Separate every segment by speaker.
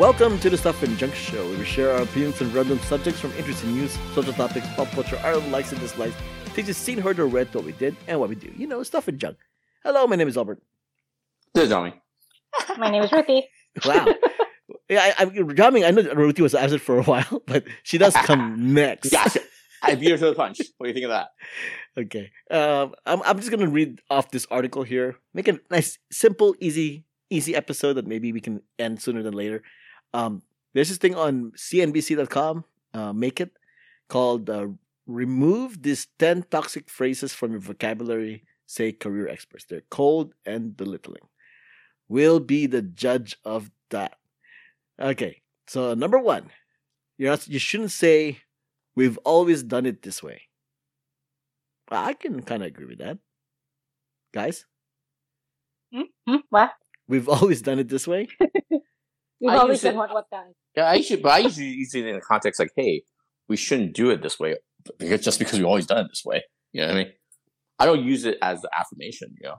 Speaker 1: Welcome to the Stuff and Junk Show, where we share our opinions on random subjects from interesting news, social topics, pop culture, our likes and dislikes, things you've seen, heard, or read, what we did, and what we do. You know, stuff and junk. Hello, my name is Albert.
Speaker 2: This is Tommy.
Speaker 3: My name is Ruthy.
Speaker 1: Wow. yeah, I, I, Jiaming, I know Ruthy was absent for a while, but she does come next.
Speaker 2: Gotcha. I beat her to the punch. What do you think of that?
Speaker 1: Okay. Um, I'm, I'm just going to read off this article here. Make a nice, simple, easy, easy episode that maybe we can end sooner than later. Um, there's this thing on CNBC.com, uh, make it, called uh, Remove These 10 Toxic Phrases from Your Vocabulary, say career experts. They're cold and belittling. We'll be the judge of that. Okay, so number one, you're not, you shouldn't say, We've always done it this way. I can kind of agree with that. Guys?
Speaker 3: Mm-hmm. What?
Speaker 1: We've always done it this way?
Speaker 3: We've
Speaker 2: I
Speaker 3: always
Speaker 2: use it-
Speaker 3: what, what done.
Speaker 2: Yeah, I usually, but I usually use it in the context like, hey, we shouldn't do it this way because just because we've always done it this way. You know what I mean? I don't use it as the affirmation. You know?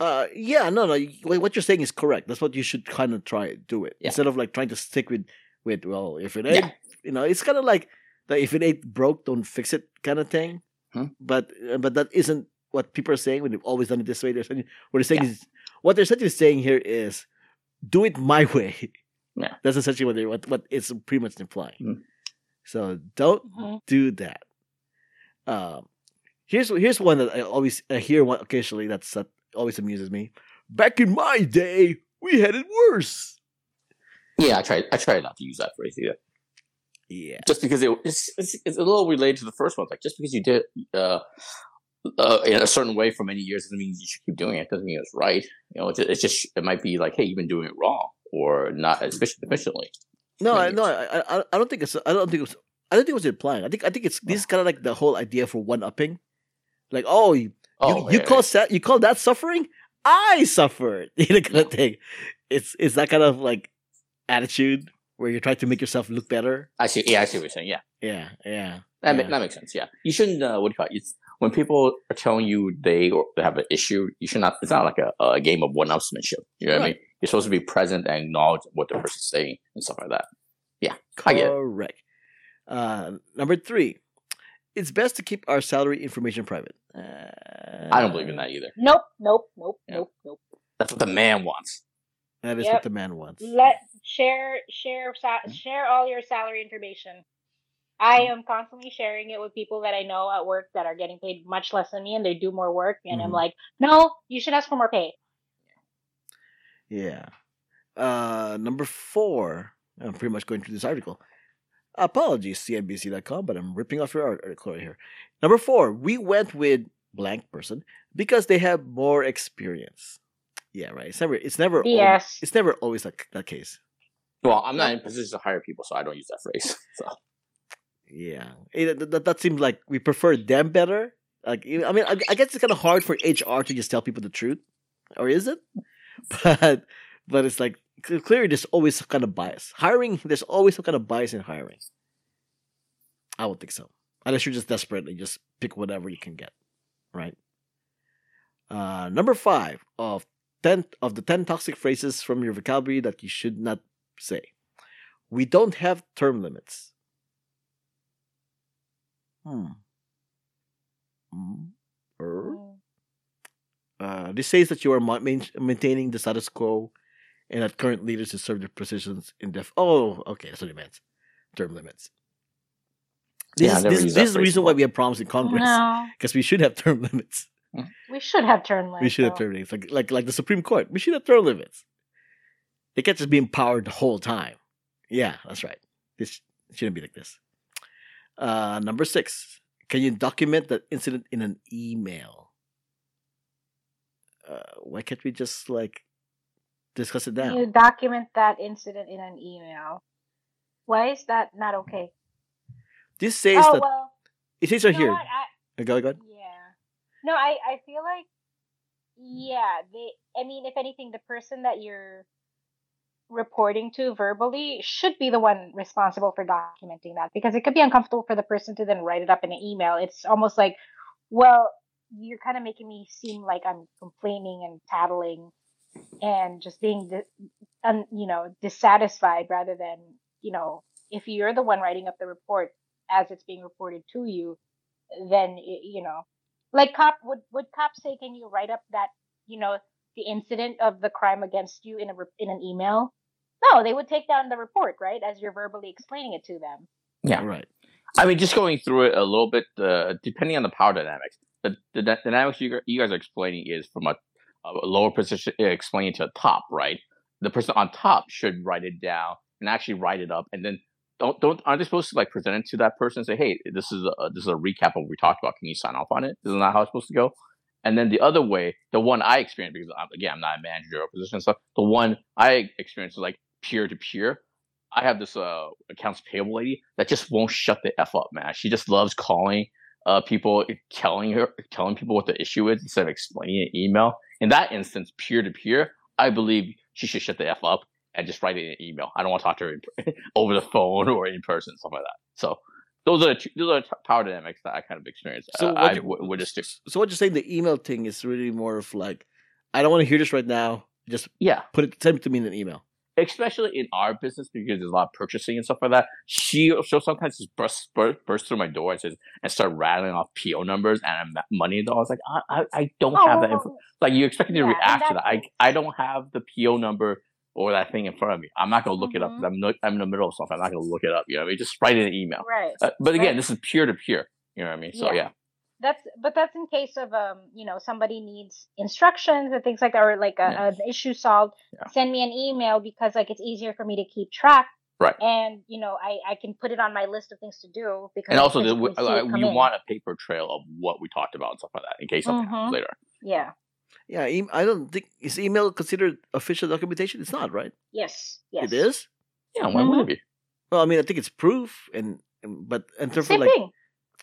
Speaker 1: Uh, yeah, no, no. What what you're saying is correct. That's what you should kind of try do it
Speaker 2: Yeah.
Speaker 1: instead of like trying to stick with with well, if it ain't,
Speaker 2: Yeah.
Speaker 1: you know, it's kind of like the if it ain't broke, don't fix it kind of thing.
Speaker 2: Hmm.
Speaker 1: But uh, but that isn't what people are saying when they've always done it this way. They're saying what they're saying
Speaker 2: Yeah.
Speaker 1: is what they're essentially saying here is do it my way.
Speaker 2: Yeah.
Speaker 1: That's essentially what they what what it's pretty much implying.
Speaker 2: Hmm.
Speaker 1: So don't
Speaker 3: Mhm.
Speaker 1: do that. Um, here's here's one that I always I hear one occasionally that's that always amuses me. Back in my day, we had it worse.
Speaker 2: Yeah, I try. I try not to use that phrase either.
Speaker 1: Yeah,
Speaker 2: Just because it, it's, it's it's a little related to the first one. Like just because you did uh, uh, in a certain way for many years doesn't mean you should keep doing it. Doesn't mean it's right. You know, it's, it's just it might be like, hey, you've been doing it wrong or not as efficient- efficiently.
Speaker 1: no, I, no, I, I, I don't think it's I don't think it was I don't think it was implying. I think I think it's this is kind of like the whole idea for one upping. Like, oh, you
Speaker 2: Oh,
Speaker 1: you, you
Speaker 2: yeah,
Speaker 1: call sa- you call that suffering? I suffered. You know, kind of thing. It's it's that kind of like attitude where you're trying to make yourself look better.
Speaker 2: I see. Yeah, I see what you're saying. Yeah.
Speaker 1: Yeah, yeah.
Speaker 2: That, ma- that makes sense. Yeah, you shouldn't. Uh, what do you call it? It's, when people are telling you they have an issue, you should not. It's not like a, a game of one-upsmanship. You know what I mean? You're supposed to be present and acknowledge what the person's saying and stuff like that. Yeah, I get it.
Speaker 1: Correct. Uh, number three, it's best to keep our salary information private. Uh,
Speaker 2: I don't believe in that either.
Speaker 3: Nope, nope, nope,
Speaker 2: Yeah.
Speaker 3: nope, nope.
Speaker 2: That's what the man wants.
Speaker 1: That is
Speaker 3: Yep.
Speaker 1: what the man wants.
Speaker 3: Let share share share all your salary information. I am constantly sharing it with people that I know at work that are getting paid much less than me and they do more work and I'm
Speaker 1: Mhm.
Speaker 3: like, "No, you should ask for more pay."
Speaker 1: Yeah. Uh, number four, I'm pretty much going through this article. Apologies, CNBC.com, but I'm ripping off your article right here. Number four, we went with blank person because they have more experience. Yeah, right. It's never, it's never, al-
Speaker 3: BS.
Speaker 1: it's never always like that case.
Speaker 2: Well, I'm not in position to hire people, so I don't use that phrase. So
Speaker 1: Yeah, It- that, that, seems like we prefer them better. Like, I mean, I, I guess it's kind of hard for HR to just tell people the truth, or is it? But, but it's like clearly there's always some kind of bias. Hiring, there's always some kind of bias in hiring. I would think so, unless you're just desperate and just pick whatever you can get, right? Uh, number five of ten of the ten toxic phrases from your vocabulary that you should not say. We don't have term limits. Hmm. Hmm. Er?
Speaker 3: Mm.
Speaker 1: Uh, this says that you are maintaining the status quo and that current leaders to serve their positions in def. Oh, okay, that's what it meant. Term limits. This
Speaker 2: Yeah, I
Speaker 1: is, this, this
Speaker 2: that
Speaker 1: is the reason why we have problems in Congress
Speaker 3: No,
Speaker 1: because we should have term limits.
Speaker 3: we should have term limits.
Speaker 1: we should have term limits, like like like the Supreme Court. We should have term limits. They can't just be empowered the whole time. Yeah, that's right. This shouldn't be like this. Uh, number six. Can you document that incident in an email? Uh, why can't we just like discuss it down?
Speaker 3: You document that incident in an email. Why is that not okay?
Speaker 1: This says
Speaker 3: oh
Speaker 1: that
Speaker 3: well,
Speaker 1: it says right here.
Speaker 3: what? I,
Speaker 1: Uh, Go, go.
Speaker 3: Yeah. No, I I feel like yeah, they I mean if anything the person that you're reporting to verbally should be the one responsible for documenting that because it could be uncomfortable for the person to then write it up in an email. It's almost like, well, you're kind of making me seem like I'm complaining and tattling and just being un, you know, dissatisfied rather than, you know, if you're the one writing up the report as it's being reported to you, then y- you know, like cop would would cops say, can you write up that, you know, the incident of the crime against you in a in an email? No, they would take down the report, right, as you're verbally explaining it to them.
Speaker 2: Yeah.
Speaker 1: Right.
Speaker 2: I mean, just going through it a little bit, uh, depending on the power dynamics, the, the dy- dynamics you, you guys are explaining is from a, a lower position, uh, explaining to the top, right? The person on top should write it down and actually write it up, and then don't don't aren't they supposed to like present it to that person and say, hey, this is a this is a recap of what we talked about. Can you sign off on it? Isn't that how it's supposed to go? And then the other way, the one I experienced because I'm, again I'm not a manager or position and stuff. The one I experienced is like peer to peer. I have this uh accounts payable lady that just won't shut the f up, man. She just loves calling uh people, telling her, telling people what the issue is instead of explaining an email. In that instance, peer to peer, I believe she should shut the f up and just write it in an email. I don't want to talk to her in, over the phone or in person, stuff like that. So those are two, those are power dynamics that I kind of experienced.
Speaker 1: So
Speaker 2: uh,
Speaker 1: what
Speaker 2: I
Speaker 1: you-
Speaker 2: w- would just
Speaker 1: So what you're saying, the email thing is really more of like, I don't want to hear this right now. Just
Speaker 2: yeah.
Speaker 1: put it, send it to me in an email.
Speaker 2: Especially in our business because there's a lot of purchasing and stuff like that. She she'll sometimes just burst burst, burst through my door and says and start rattling off PO numbers and I'm money. And I was like, I I, I don't have that info.
Speaker 3: Oh,
Speaker 2: Like you expect me to
Speaker 3: Yeah, and
Speaker 2: react to that. I I don't have the PO number or that thing in front of me. I'm not gonna look it up.
Speaker 3: Mhm.
Speaker 2: I'm no, I'm in the middle of something. I'm not gonna look it up. You know what I mean? Just write it in an email.
Speaker 3: right.
Speaker 2: Uh, but again,
Speaker 3: Right.
Speaker 2: this is peer to peer. You know what I mean? So
Speaker 3: Yeah.
Speaker 2: yeah,
Speaker 3: That's but that's in case of um you know somebody needs instructions and things like that or like a,
Speaker 2: Yeah.
Speaker 3: an issue solved.
Speaker 2: Yeah.
Speaker 3: Send me an email because like it's easier for me to keep track.
Speaker 2: Right.
Speaker 3: And you know I I can put it on my list of things to do because
Speaker 2: and also the,
Speaker 3: physically see
Speaker 2: uh, you
Speaker 3: in.
Speaker 2: want a paper trail of what we talked about and stuff like that in case something
Speaker 3: Mhm.
Speaker 2: happens later.
Speaker 3: yeah
Speaker 1: Yeah, e- I don't think is email considered official documentation. It's not, right?
Speaker 3: yes yes
Speaker 1: It is.
Speaker 2: Yeah, why would it be?
Speaker 1: Well, I mean, I think it's proof, and and- but in terms
Speaker 3: same
Speaker 1: of like,
Speaker 3: thing.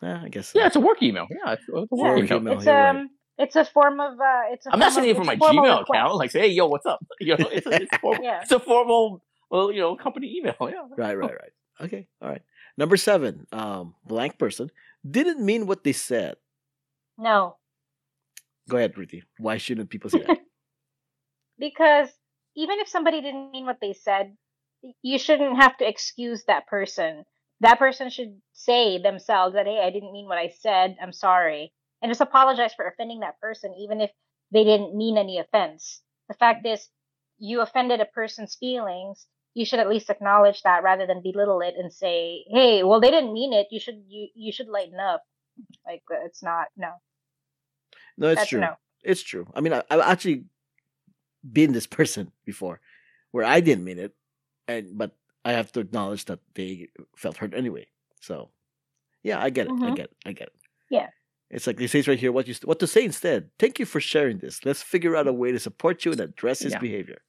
Speaker 1: Eh, I guess.
Speaker 2: Yeah, it's a work email. Yeah, it's, it's a
Speaker 3: Yeah,
Speaker 2: work
Speaker 1: Work
Speaker 2: email.
Speaker 1: email,
Speaker 3: It's
Speaker 1: you're right.
Speaker 3: um it's a form of uh it's a
Speaker 2: I'm not
Speaker 3: form
Speaker 2: sending it from my
Speaker 3: a formal
Speaker 2: Gmail
Speaker 3: request.
Speaker 2: account. Like, say, hey, yo, what's up? You know, it's a, it's a formal,
Speaker 3: Yeah.
Speaker 2: it's a formal, well, you know, company email. Yeah.
Speaker 1: Right, right, right. Okay, all right. Number seven, um, blank person didn't mean what they said.
Speaker 3: No.
Speaker 1: Go ahead, Ruthy. Why shouldn't people say that?
Speaker 3: because even if somebody didn't mean what they said, you shouldn't have to excuse that person. That person should say themselves that, hey, I didn't mean what I said. I'm sorry. And just apologize for offending that person, even if they didn't mean any offense. The fact is, you offended a person's feelings. You should at least acknowledge that rather than belittle it and say, hey, well, they didn't mean it. You should, you, you should lighten up. Like, uh, it's not, no.
Speaker 1: No, it's
Speaker 3: That's
Speaker 1: true.
Speaker 3: no.
Speaker 1: It's true. I mean, I, I've actually been this person before, where I didn't mean it, and but I have to acknowledge that they felt hurt anyway. So, yeah, I get it. I
Speaker 3: Mhm.
Speaker 1: get it. I get it.
Speaker 3: Yeah.
Speaker 1: It's like they say right here. What you what to say instead? Thank you for sharing this. Let's figure out a way to support you and address his
Speaker 2: Yeah.
Speaker 1: behavior.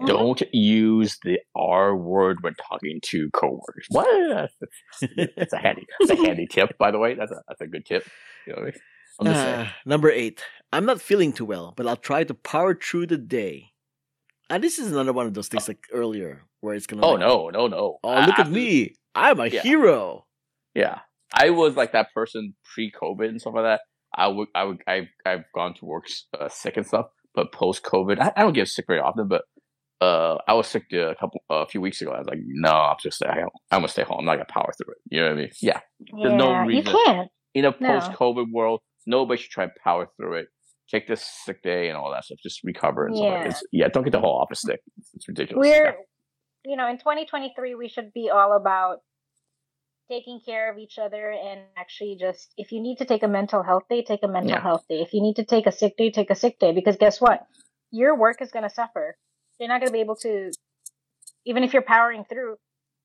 Speaker 3: Mhm.
Speaker 2: Don't use the R word when talking to coworkers. What? That's a handy, that's a handy tip, by the way. That's a that's a good tip. You know what I mean? I'm just saying.
Speaker 1: Ah, number eight. I'm not feeling too well, but I'll try to power through the day. And this is another one of those things like earlier, where it's gonna.
Speaker 2: Oh
Speaker 1: like,
Speaker 2: no, no, no!
Speaker 1: Oh, look
Speaker 2: I-
Speaker 1: at me! I'm a
Speaker 2: Yeah.
Speaker 1: hero.
Speaker 2: Yeah, I was like that person pre-COVID and stuff like that. I would, I would, I've, I've gone to work uh, sick and stuff, but post-COVID, I, I don't get sick very often. But uh, I was sick a couple, a few weeks ago. I was like, no, I'm just stay home. I'm gonna stay home. I'm not gonna power through it. You know what I mean? Yeah. There's no reason.
Speaker 3: You can't.
Speaker 2: In a post-COVID world, nobody should try and power through it. Take this sick day and all that stuff. Just recover and stuff. Like
Speaker 3: Yeah.
Speaker 2: that. It's, yeah, don't get the whole office sick. It's, it's ridiculous.
Speaker 3: we're you know in 2023 we should be all about taking care of each other and actually just if you need to take a mental health day take a mental
Speaker 2: Yeah.
Speaker 3: health day if you need to take a sick day take a sick day because guess what your work is going to suffer you're not going to be able to even if you're powering through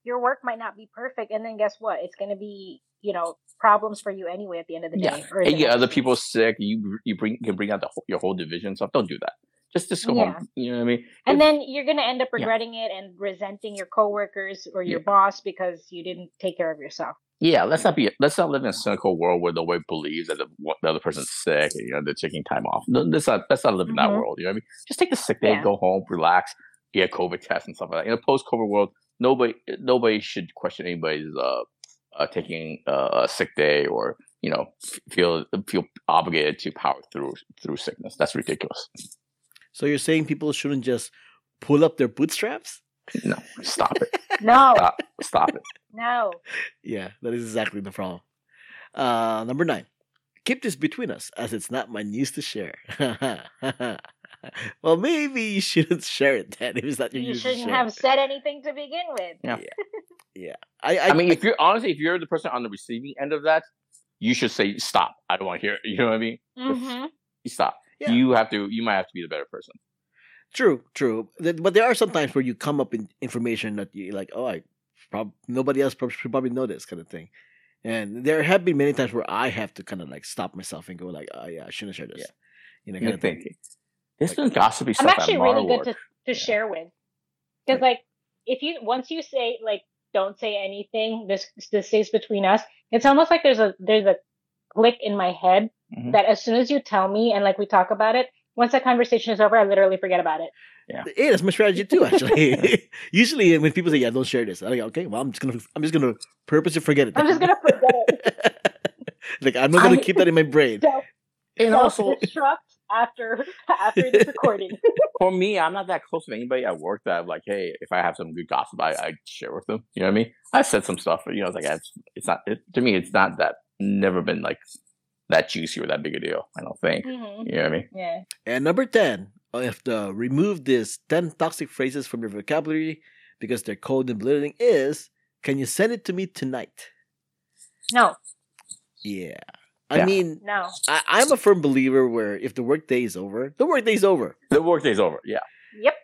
Speaker 3: your work might not be perfect and then guess what it's going to be you know problems for you anyway at the end of the
Speaker 2: Yeah.
Speaker 3: day
Speaker 2: and you get other people sick. You you bring can bring out the whole, your whole division stuff. Don't do that. Just just go
Speaker 3: Yeah.
Speaker 2: home. You know what I mean?
Speaker 3: and then you're going to end up
Speaker 2: Yeah.
Speaker 3: regretting it and resenting your coworkers or your
Speaker 2: Yeah.
Speaker 3: boss because you didn't take care of yourself
Speaker 2: Yeah, let's not be. Let's not live in a cynical world where nobody believes that the, the other person's sick. And, you know, they're taking time off. No, Let's not. Let's not live in that
Speaker 3: Mhm.
Speaker 2: world. You know what I mean? Just take the sick day,
Speaker 3: Yeah.
Speaker 2: go home, relax, get a COVID test and stuff like that. In a post-COVID world, nobody nobody should question anybody's uh, uh taking uh, a sick day or you know feel feel obligated to power through through sickness. That's ridiculous.
Speaker 1: So you're saying people shouldn't just pull up their bootstraps?
Speaker 2: No, stop it.
Speaker 3: No,
Speaker 2: Stop, stop it.
Speaker 3: no.
Speaker 1: Yeah, that is exactly the problem. Uh, number nine. Keep this between us, as it's not my news to share. well, maybe you shouldn't share it then if it's not your
Speaker 3: You
Speaker 1: news to
Speaker 3: shouldn't
Speaker 1: share.
Speaker 3: have said anything to begin with.
Speaker 2: Yeah.
Speaker 1: I, I,
Speaker 2: I mean, if you're honestly, if you're the person on the receiving end of that, you should say stop. I don't want to hear it. You know what I mean? Mm-hmm. Stop.
Speaker 1: Yeah.
Speaker 2: You have to. You might have to be the better person.
Speaker 1: True, true. But there are some times where you come up with information that you like, oh, I prob- nobody else prob- should probably know this kind of thing. And there have been many times where I have to kind of like stop myself and go like, oh yeah, I shouldn't share this.
Speaker 2: Yeah.
Speaker 1: You know,
Speaker 2: You're
Speaker 1: kind of thing.
Speaker 2: thinking. There's been gossipy
Speaker 3: I'm
Speaker 2: stuff
Speaker 3: actually
Speaker 2: at
Speaker 3: really good to, to share with. Because like if you once you say like don't say anything, this this stays between us, it's almost like there's a there's a click in my head
Speaker 2: Mhm.
Speaker 3: that as soon as you tell me and like we talk about it, once that conversation is over, I literally forget about it.
Speaker 1: Yeah, that's my strategy too. Actually, usually when people say, "Yeah, don't share this," I'm like, "Okay, well, I'm just gonna, I'm just gonna purposely forget it."
Speaker 3: I'm just gonna forget it.
Speaker 1: like I'm not gonna
Speaker 2: I-
Speaker 1: keep that in my brain.
Speaker 3: Self
Speaker 2: And also,
Speaker 3: destruct after after this recording.
Speaker 2: for me, I'm not that close with anybody at work that I'm like, hey, if I have some good gossip, I, I share with them. You know what I mean? I've said some stuff, but you know, it's like it's, it's not it, to me. It's not that never been like that juicy or that big a deal. I don't think.
Speaker 3: hmm
Speaker 2: You know what I mean?
Speaker 3: Yeah.
Speaker 1: And number 10, uh, if the remove this 10 toxic phrases from your vocabulary because they're cold and belittling is, can you send it to me tonight?
Speaker 3: No,
Speaker 1: Yeah. I
Speaker 2: Yeah.
Speaker 1: mean,
Speaker 3: no.
Speaker 1: I, I'm a firm believer where if the workday is over, the workday is over.
Speaker 2: The workday is over. Yeah.
Speaker 3: Yep.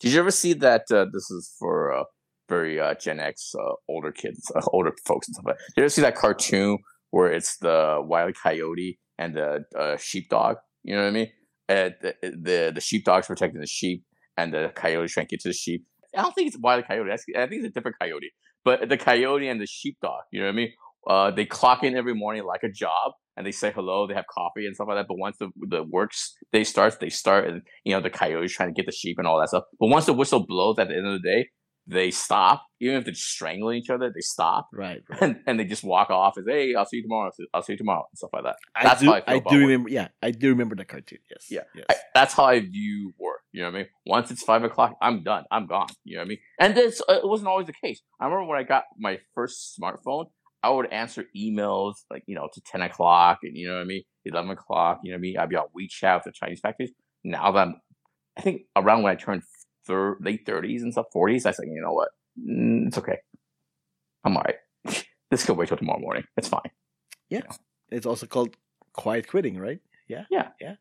Speaker 2: Did you ever see that? Uh, this is for uh, very uh, Gen X, uh, older kids, uh, older folks and stuff. Like that. Did you ever see that cartoon where it's the Wile E. Coyote and the uh, sheepdog? You know what I mean? And the, the the sheepdog's protecting the sheep, and the coyote trying to get to the sheep. I don't think it's Wile E. Coyote. I think it's a different coyote. But the coyote and the sheepdog, you know what I mean? Uh, they clock in every morning like a job, and they say hello. They have coffee and stuff like that. But once the the works day starts, they start, and you know the coyotes trying to get the sheep and all that stuff. But once the whistle blows at the end of the day, they stop. Even if they're strangling each other, they stop
Speaker 1: Right. right.
Speaker 2: and, and they just walk off as, "Hey, I'll see you tomorrow. I'll see you tomorrow," and stuff like that.
Speaker 1: I
Speaker 2: That's
Speaker 1: do,
Speaker 2: how I feel
Speaker 1: I
Speaker 2: about
Speaker 1: do
Speaker 2: work.
Speaker 1: remember. Yeah, I do remember the cartoon. Yes.
Speaker 2: Yeah.
Speaker 1: Yes.
Speaker 2: I, that's how I view work. You know what I mean? Once it's five o'clock, I'm done. I'm gone. You know what I mean? And this uh, it wasn't always the case. I remember when I got my first smartphone, I would answer emails like you know to ten o'clock and you know what I mean, eleven o'clock. You know what I mean? I'd be on WeChat with the Chinese factories. Now that I'm, I think around when I turned thir- late thirties and stuff, forties, I said, you know what? Mm, it's okay. I'm alright. this could wait till tomorrow morning. It's fine. Yeah.
Speaker 1: It's also called quiet quitting, right? Yeah.
Speaker 2: Yeah.
Speaker 1: Yeah.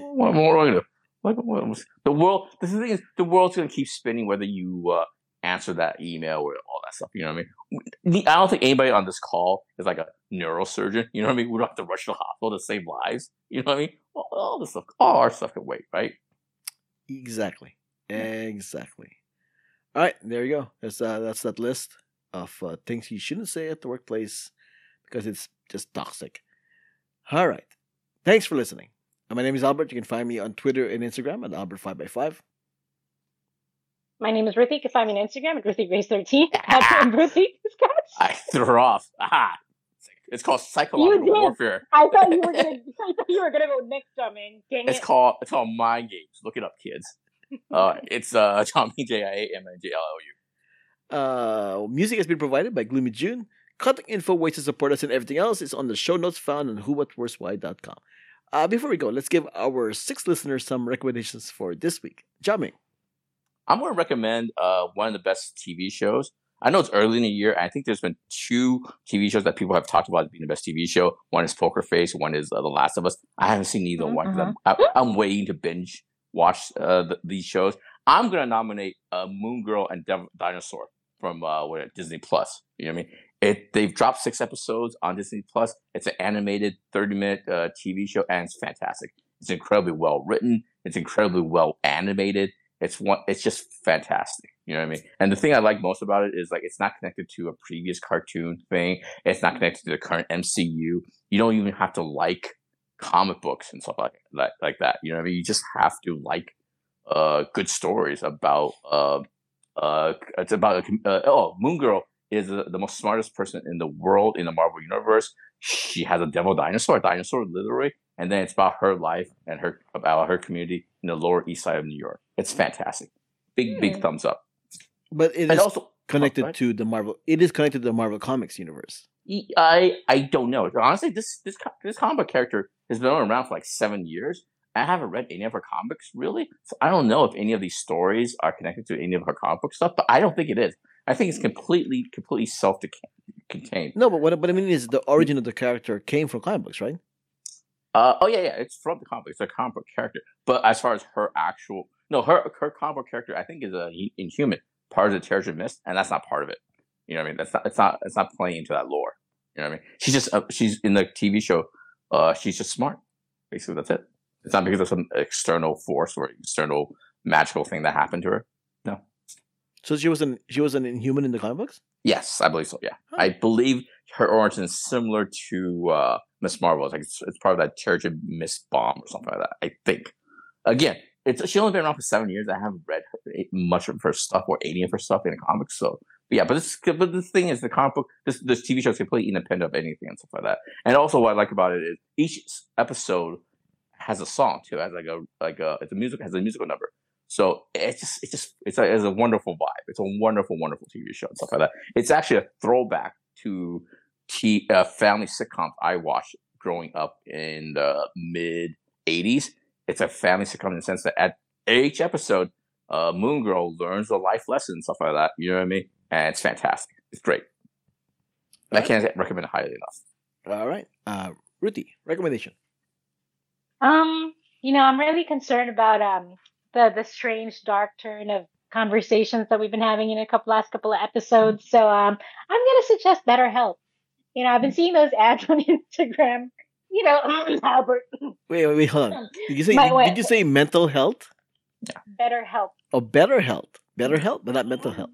Speaker 2: what, what gonna do? What, what the world. The thing is, the world's gonna keep spinning whether you uh, answer that email or all that stuff. You know what I mean? I don't think anybody on this call is like a neurosurgeon. You know what I mean? We don't have to rush to the hospital to save lives. You know what I mean? All, all this stuff, all our stuff can wait, right?
Speaker 1: Exactly. Exactly. All right, there you go. That's uh, that's that list of uh, things you shouldn't say at the workplace because it's just toxic. All right. Thanks for listening. Uh, My name is Albert. You can find me on Twitter and Instagram at Albert5x5.
Speaker 3: My name is Ruthy. You can find me on Instagram at RuthieGrace13. That's Ruthy.
Speaker 2: I threw her off. Aha. It's called psychological
Speaker 3: did.
Speaker 2: warfare.
Speaker 3: I thought you were gonna. I thought you were gonna go next, Jiaming. Dang
Speaker 2: It's
Speaker 3: it.
Speaker 2: called it's called mind games. Look it up, kids. Uh, it's uh, John J I A M N J L L U.
Speaker 1: Uh, music has been provided by Gloomy June. Contact info, ways to support us, and everything else is on the show notes found on whowhatwhereswhy.com. Uh, before we go, let's give our six listeners some recommendations for this week. Jiaming.
Speaker 2: I'm going to recommend uh, one of the best TV shows. I know it's early in the year. I think there's been two TV shows that people have talked about as being the best TV show. One is Poker Face. One is uh, The Last of Us. I haven't seen either one. I'm, I, I'm waiting to binge watch uh, the, these shows. I'm to nominate uh, Moon Girl and Dev- Dinosaur from uh, what, Disney Plus. You know what I mean? It they've dropped six episodes on Disney Plus. It's an animated 30 minute uh, TV show, and it's fantastic. It's incredibly well written. It's incredibly well animated. It's one. It's just fantastic. You know what I mean? And the thing I like most about it is like it's not connected to a previous cartoon thing. It's not connected to the current MCU. You don't even have to like comic books and stuff like that. Like that. You know what I mean? You just have to like uh good stories about uh uh it's about a, uh, oh Moon Girl is the, the most smartest person in the world in the Marvel universe. She has a devil dinosaur, a dinosaur literally, and then it's about her life and her about her community in the Lower East Side of New York. It's fantastic. Big big
Speaker 3: Hmm.
Speaker 2: thumbs up.
Speaker 1: But it
Speaker 2: And
Speaker 1: is
Speaker 2: also
Speaker 1: connected
Speaker 2: ahead.
Speaker 1: to the Marvel. It is connected to the Marvel Comics universe.
Speaker 2: I I don't know. Honestly, this this this comic book character has been around for like seven years. I haven't read any of her comics really, so I don't know if any of these stories are connected to any of her comic book stuff. But I don't think it is. I think it's completely completely self contained.
Speaker 1: No, but what, what I mean is the origin of the character came from comic books, right?
Speaker 2: Uh, oh yeah, yeah, it's from the comic. It's a comic book character. But as far as her actual, no, her her comic book character, I think is a hu- Inhuman, part of the Terrigen Mist, and that's not part of it. You know what I mean? That's not. It's not. It's not playing into that lore. You know what I mean? She's just. Uh, she's in the TV show. Uh, she's just smart. Basically, that's it. It's not because of some external force or external magical thing that happened to her. No.
Speaker 1: So she was an she was an inhuman in the comic books.
Speaker 2: Yes, I believe so. Yeah,
Speaker 1: Huh.
Speaker 2: I believe her origin is similar to uh, Miss Marvel. It's like it's, it's part of that Terrigen Mist bomb or something like that. I think. Again, it's she's only been around for seven years. I haven't read her, much of her stuff or any of her stuff in the comics. So, but yeah, but this but the thing is, the comic book, this this TV show is completely independent of anything and stuff like that. And also, what I like about it is each episode has a song too. Has like a like a it's a music has a musical number. So it's just it's just it's a, it's a wonderful vibe. It's a wonderful wonderful TV show and stuff like that. It's actually a throwback to t- uh, family sitcoms I watched growing up in the mid '80s. It's a family sitcom in the sense that at each episode, uh, Moon Girl learns a life lesson stuff like that. You know what I mean? And it's fantastic. It's great. I can't recommend it highly enough.
Speaker 1: All right, uh, Ruthy, recommendation.
Speaker 3: Um, you know, I'm really concerned about um the the strange dark turn of conversations that we've been having in a couple last couple of episodes. So um I'm gonna suggest BetterHelp. You know, I've been seeing those ads on Instagram. You know, Albert,
Speaker 1: Wait, wait, wait, hold on. Did you say did, did you say mental health?
Speaker 3: BetterHelp,
Speaker 1: Oh, better health, better health, but not mental health.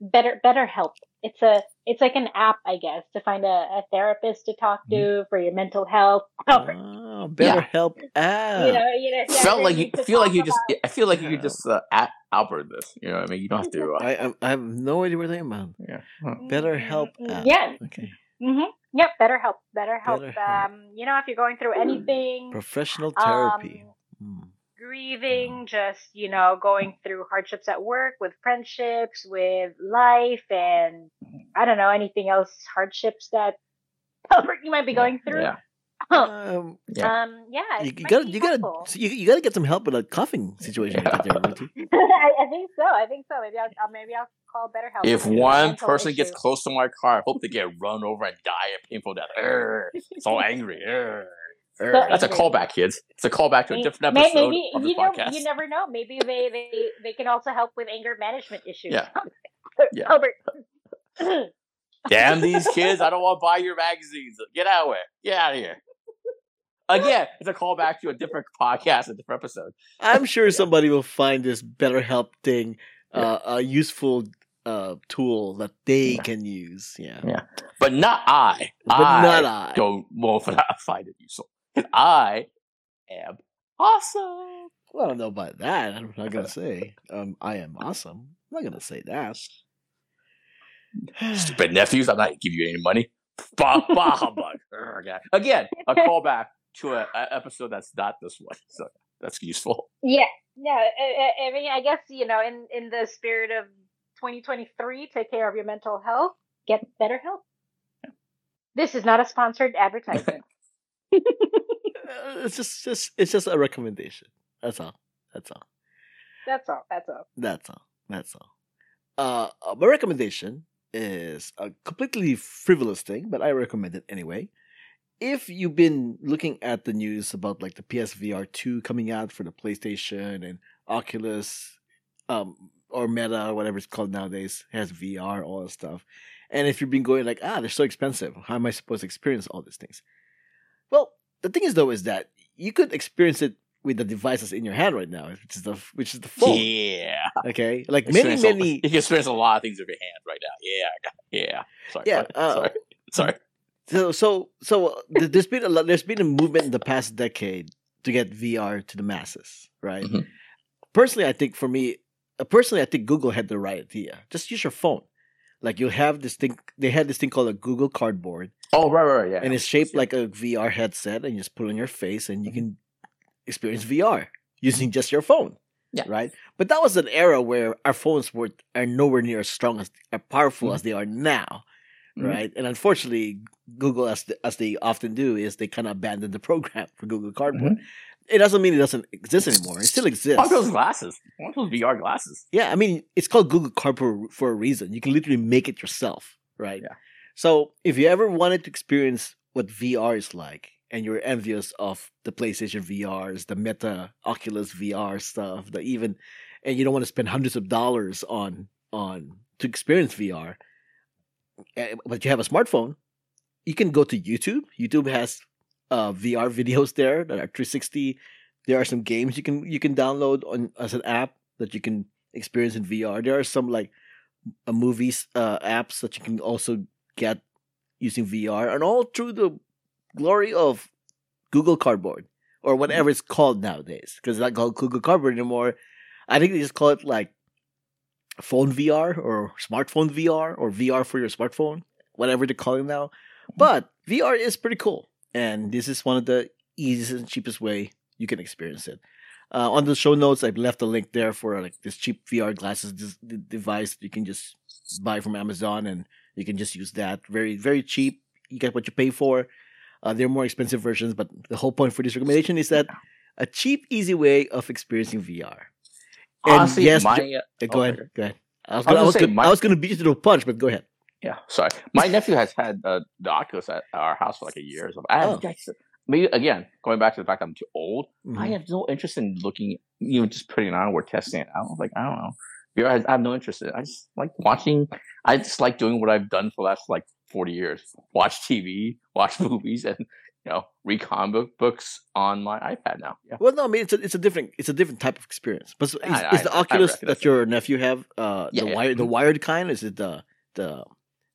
Speaker 3: better better help. It's a it's like an app, I guess, to find a, a therapist to talk to for your mental health. Albert,
Speaker 1: Oh, better help app.
Speaker 3: you know, you know, yeah,
Speaker 2: Felt like you feel like
Speaker 3: talk
Speaker 2: you just. I feel like you could just uh, at Albert this. You know what I mean? You don't have to. Uh,
Speaker 1: I, I I have no idea what they're talking about.
Speaker 2: yeah. Huh.
Speaker 1: BetterHelp
Speaker 3: Mm,
Speaker 1: app.
Speaker 3: Yeah,
Speaker 1: Okay.
Speaker 3: Hmm Yep, better help. Better help.
Speaker 1: BetterHelp.
Speaker 3: Um, you know, if you're going through anything,
Speaker 1: Professional therapy.
Speaker 3: um,
Speaker 1: Hmm.
Speaker 3: grieving, just you know, going through hardships at work, with friendships, with life, and I don't know anything else hardships that you might be going through.
Speaker 2: Yeah.
Speaker 1: Um,
Speaker 2: Yeah.
Speaker 3: Um, yeah,
Speaker 1: you,
Speaker 3: it
Speaker 1: you
Speaker 3: might
Speaker 1: gotta
Speaker 3: be
Speaker 1: you gotta you, you gotta get some help with a coughing situation you got there, Ruthy.
Speaker 3: I, I think so. I think so. Maybe I'll, I'll maybe I'll call better help.
Speaker 2: If one
Speaker 3: mental
Speaker 2: person gets close to my car, I hope they get run over and die a painful death. Urgh. so angry. Urgh.
Speaker 3: So
Speaker 2: Urgh. That's a
Speaker 3: angry.
Speaker 2: callback, kids. It's a callback to a different
Speaker 3: may-
Speaker 2: episode
Speaker 3: maybe
Speaker 2: of this
Speaker 3: you know you never know. Maybe they they they can also help with anger management issues.
Speaker 2: Yeah. Yeah.
Speaker 3: Albert.
Speaker 2: Damn these kids! I don't want to buy your magazines. Get out of here. Get out of here. Again, it's a callback to a different podcast, a different episode.
Speaker 1: I'm sure somebody will find this better help thing uh, a useful uh, tool that they
Speaker 2: Yeah.
Speaker 1: can use. Yeah.
Speaker 2: Yeah. But not I.
Speaker 1: But
Speaker 2: I
Speaker 1: not I.
Speaker 2: don't well find it useful. I am awesome.
Speaker 1: Well, I don't know about that. I'm not gonna say um, I am awesome. I'm not gonna say that.
Speaker 2: Stupid nephews, I'm not gonna give you any money. Bah, bah, humbug. Again, a callback to an episode that's not this one. So that's useful.
Speaker 3: Yeah, no. I, I- I mean, I guess you know, in in the spirit of 2023, take care of your mental health. Get better help. This is not a sponsored advertisement.
Speaker 1: Uh, it's just, just it's just a recommendation. That's all. That's all.
Speaker 3: That's all. That's all.
Speaker 1: That's all. That's all. Uh, uh, my recommendation is a completely frivolous thing, but I recommend it anyway. If you've been looking at the news about like the PSVR two coming out for the PlayStation and Oculus, um, or Meta or whatever it's called nowadays, has VR, all that stuff. And if you've been going like, ah, they're so expensive, how am I supposed to experience all these things? Well, the thing is though is that you could experience it with the devices in your hand right now, which is the which is the phone.
Speaker 2: Yeah.
Speaker 1: Okay, like many
Speaker 2: Experience a-
Speaker 1: many
Speaker 2: you can experience a lot of things with your hand right now. Yeah. Yeah. Sorry.
Speaker 1: Yeah,
Speaker 2: Sorry.
Speaker 1: uh,
Speaker 2: sorry. Sorry.
Speaker 1: So so so uh, there's been a lot, there's been a movement in the past decade to get VR to the masses, right?
Speaker 2: Mhm.
Speaker 1: Personally, I think for me, uh, personally, I think Google had the right idea. Just use your phone. Like you have this thing, they had this thing called a Google Cardboard,
Speaker 2: Oh, right, right, right. Yeah.
Speaker 1: and it's shaped like a VR headset, and you just put it on your face, and you can experience VR using just your phone.
Speaker 2: Yeah.
Speaker 1: Right. But that was an era where our phones were are nowhere near as strong as as powerful
Speaker 2: Mhm.
Speaker 1: as they are now.
Speaker 2: Mhm.
Speaker 1: Right. And unfortunately, Google, as the, as they often do, is they kind of abandoned the program for Google Cardboard.
Speaker 2: Mm-hmm.
Speaker 1: It doesn't mean it doesn't exist anymore. It still exists.
Speaker 2: Want those glasses? Want those VR glasses?
Speaker 1: Yeah, I mean, it's called Google Cardboard for a reason. You can literally make it yourself, right?
Speaker 2: Yeah.
Speaker 1: So if you ever wanted to experience what VR is like, and you're envious of the PlayStation VRs, the Meta Oculus VR stuff, the even, and you don't want to spend hundreds of dollars on on to experience VR, but you have a smartphone, you can go to YouTube. YouTube has uh, VR videos there that are 360. There are some games you can you can download on as an app that you can experience in VR. There are some like uh, movies uh, apps that you can also get using VR, and all through the glory of Google Cardboard or whatever it's called nowadays. Because it's not called Google Cardboard anymore. I think they just call it like phone VR or smartphone VR or VR for your smartphone, whatever they're calling now. But VR is pretty cool, and this is one of the easiest and cheapest way you can experience it. Uh, on the show notes, I've left a link there for like this cheap VR glasses this, device you can just buy from Amazon, and you can just use that. Very very cheap. You get what you pay for. Uh, there are more expensive versions, but the whole point for this recommendation is that a cheap, easy way of experiencing VR. And
Speaker 2: Honestly,
Speaker 1: yes,
Speaker 2: my
Speaker 1: Jo-
Speaker 2: uh,
Speaker 1: go
Speaker 2: oh,
Speaker 1: ahead. Go ahead. I was
Speaker 2: I was
Speaker 1: gonna, I was gonna,
Speaker 2: my-
Speaker 1: I was gonna beat you to the punch, but go ahead.
Speaker 2: Yeah, sorry. My nephew has had uh, the Oculus at our house for like a year. or So I have,
Speaker 1: Oh.
Speaker 2: Maybe again going back to the fact I'm too old. I
Speaker 1: Mhm.
Speaker 2: have no interest in looking, you know, just putting it on or testing it out. Like I don't know. I, I have no interest in it. I just like watching. I just like doing what I've done for the last like forty years: watch TV, watch movies, and you know, read comic book books on my iPad now. Yeah.
Speaker 1: Well, no, I mean it's a it's a different it's a different type of experience. But is,
Speaker 2: I-
Speaker 1: is
Speaker 2: I-
Speaker 1: the
Speaker 2: I
Speaker 1: Oculus that your nephew have uh
Speaker 2: Yeah,
Speaker 1: the
Speaker 2: yeah.
Speaker 1: wired the
Speaker 2: Mhm.
Speaker 1: wired kind? Is it the the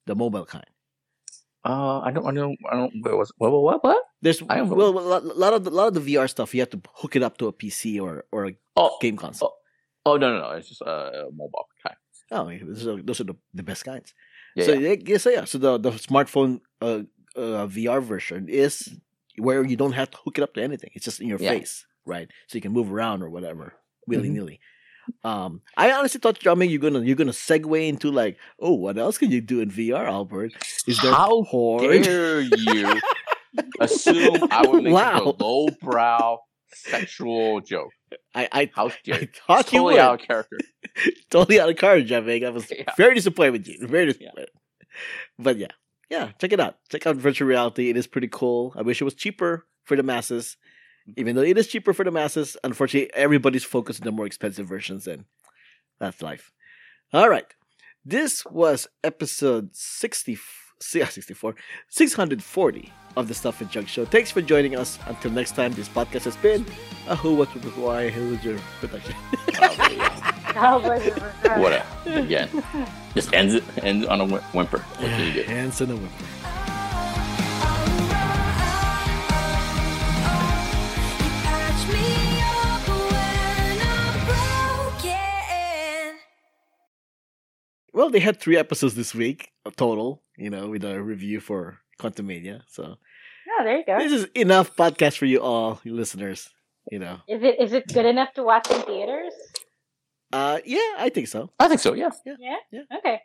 Speaker 1: the mobile kind?
Speaker 2: Uh, I don't, I don't, I don't. What was what, what, what?
Speaker 1: There's
Speaker 2: I don't
Speaker 1: well a lot, of the, a lot of the VR stuff you have to hook it up to a PC or or a
Speaker 2: Oh,
Speaker 1: game console.
Speaker 2: oh no, no, no. It's just a mobile kind.
Speaker 1: Oh, those are, those are the, the best kinds.
Speaker 2: Yeah,
Speaker 1: so
Speaker 2: yeah.
Speaker 1: yeah. yeah, so yeah, so the the smartphone uh, uh VR version is where you don't have to hook it up to anything. It's just in your
Speaker 2: Yeah.
Speaker 1: face, right? So you can move around or whatever willy nilly. Um, I honestly thought, Jiaming, you're gonna you're gonna segue into like, oh, what else can you do in VR, Albert? Is there
Speaker 2: How
Speaker 1: porn?
Speaker 2: dare you assume I would make
Speaker 1: Wow.
Speaker 2: a lowbrow sexual joke?
Speaker 1: I I,
Speaker 2: How dare
Speaker 1: I thought you
Speaker 2: Totally
Speaker 1: would.
Speaker 2: out of character.
Speaker 1: totally out of character, Jiaming. I was
Speaker 2: Yeah.
Speaker 1: very disappointed with you. Very
Speaker 2: Yeah.
Speaker 1: disappointed. But yeah, yeah, check it out. Check out virtual reality. It is pretty cool. I wish it was cheaper for the masses.
Speaker 2: Mm-hmm.
Speaker 1: Even though it is cheaper for the masses, unfortunately, everybody's focused on the more expensive versions, and that's life. All right. This was episode 60, yeah, 64, 640 of the Stuff and Junk Show. Thanks for joining us. Until next time, this podcast has been a Who, What, Why, Who's Your production.
Speaker 2: Probably, yeah.
Speaker 3: My goodness.
Speaker 2: What a, again. Just ends it ends on a whimper. What can you do?
Speaker 1: Hands in a whip.
Speaker 4: Patch me up when I'm broken.
Speaker 1: Well, they had three episodes this week total, you know, with a review for Quantumania. So
Speaker 3: Oh, there you go.
Speaker 1: this is enough podcast for you all, you listeners. You know,
Speaker 3: Is it is it good enough to watch in theaters?
Speaker 1: Uh, yeah, I think so.
Speaker 2: I think so, yeah.
Speaker 3: Yeah.
Speaker 1: Yeah.
Speaker 3: Okay.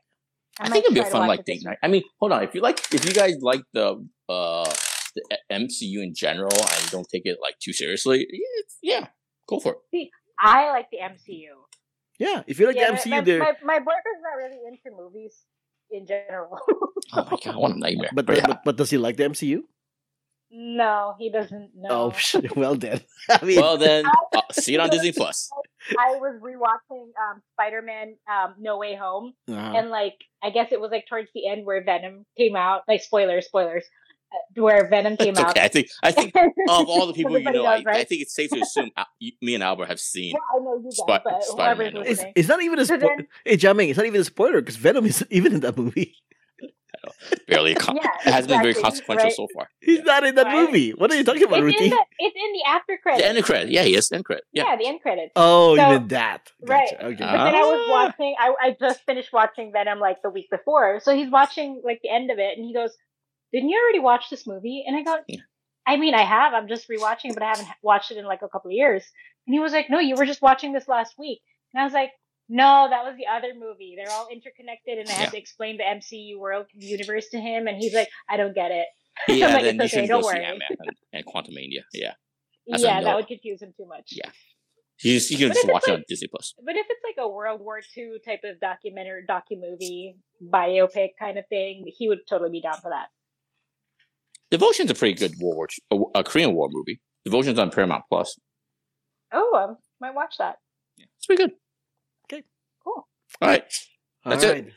Speaker 2: I,
Speaker 3: might
Speaker 2: think it'd be a fun like date night. I mean, hold on. If you like, if you guys like the uh the MCU in general and don't take it like too seriously, yeah, it's- yeah, go for it.
Speaker 3: week. I like the MCU.
Speaker 1: Yeah, if you like
Speaker 3: yeah,
Speaker 1: the MCU,
Speaker 3: my,
Speaker 1: there,
Speaker 3: my, my boyfriend's not really into movies in general.
Speaker 2: Oh my god, what a nightmare!
Speaker 1: but,
Speaker 2: But
Speaker 1: but,
Speaker 2: yeah.
Speaker 1: but but does he like the MCU?
Speaker 3: no, he doesn't know.
Speaker 1: Oh, well then. I mean,
Speaker 2: well then, uh, see it on Disney Plus.
Speaker 3: I was rewatching um, Spider-Man um, No Way Home,
Speaker 1: uh,
Speaker 3: and like I guess it was like towards the end where Venom came out. Like spoilers, spoilers, uh, where Venom came
Speaker 2: It's
Speaker 3: out.
Speaker 2: okay. I think I think of all the people you know,
Speaker 3: knows,
Speaker 2: I, I think it's safe to assume Al- you- me and Albert have seen.
Speaker 3: Yeah, I know you guys,
Speaker 2: Spi-
Speaker 3: but
Speaker 2: Spider-Man No
Speaker 1: it's, it's not even a
Speaker 3: So
Speaker 1: spoiler.
Speaker 3: then-
Speaker 1: Hey, Jiaming, it's not even a spoiler because Venom isn't even in that movie.
Speaker 2: Barely, con-
Speaker 3: Yeah,
Speaker 2: it hasn't been very consequential
Speaker 3: right?
Speaker 2: so far.
Speaker 1: He's not in that
Speaker 3: Right.
Speaker 1: movie. What are you talking about,
Speaker 3: It's in,
Speaker 1: Ruthy?
Speaker 3: the, it's in the after credit.
Speaker 2: The end credit, yeah, he is end credit.
Speaker 3: yeah.
Speaker 2: Yeah,
Speaker 3: the end credits.
Speaker 1: Oh,
Speaker 3: So-
Speaker 1: you mean that?
Speaker 3: right.
Speaker 1: Okay.
Speaker 3: But then I was
Speaker 2: Ah.
Speaker 3: watching. I, I just finished watching Venom like the week before, so he's watching like the end of it, and he goes, "Didn't you already watch this movie?" And I go,
Speaker 2: Yeah.
Speaker 3: I mean, I have. I'm just rewatching it, but I haven't watched it in like a couple of years. And he was like, "No, you were just watching this last week." And I was like, "No, that was the other movie. They're all interconnected, and I
Speaker 2: Yeah.
Speaker 3: had to explain the MCU world universe to him." And he's like, "I don't get it."
Speaker 2: Yeah,
Speaker 3: like,
Speaker 2: then you
Speaker 3: okay,
Speaker 2: should go
Speaker 3: don't
Speaker 2: see
Speaker 3: worry."
Speaker 2: Ant Man and, and Quantumania. Yeah,
Speaker 3: yeah, that would confuse him too much.
Speaker 2: Yeah. you, just, you can
Speaker 3: But
Speaker 2: just watch it on Disney Plus.
Speaker 3: But if it's like a World War II type of documentary, docu movie, biopic kind of thing, he would totally be down for that.
Speaker 2: Devotion's a pretty good World War, II, a, a Korean War movie. Devotion's on Paramount Plus.
Speaker 3: Oh, I might watch that.
Speaker 2: Yeah, It's pretty good. All right,
Speaker 1: All
Speaker 2: That's it.
Speaker 1: right.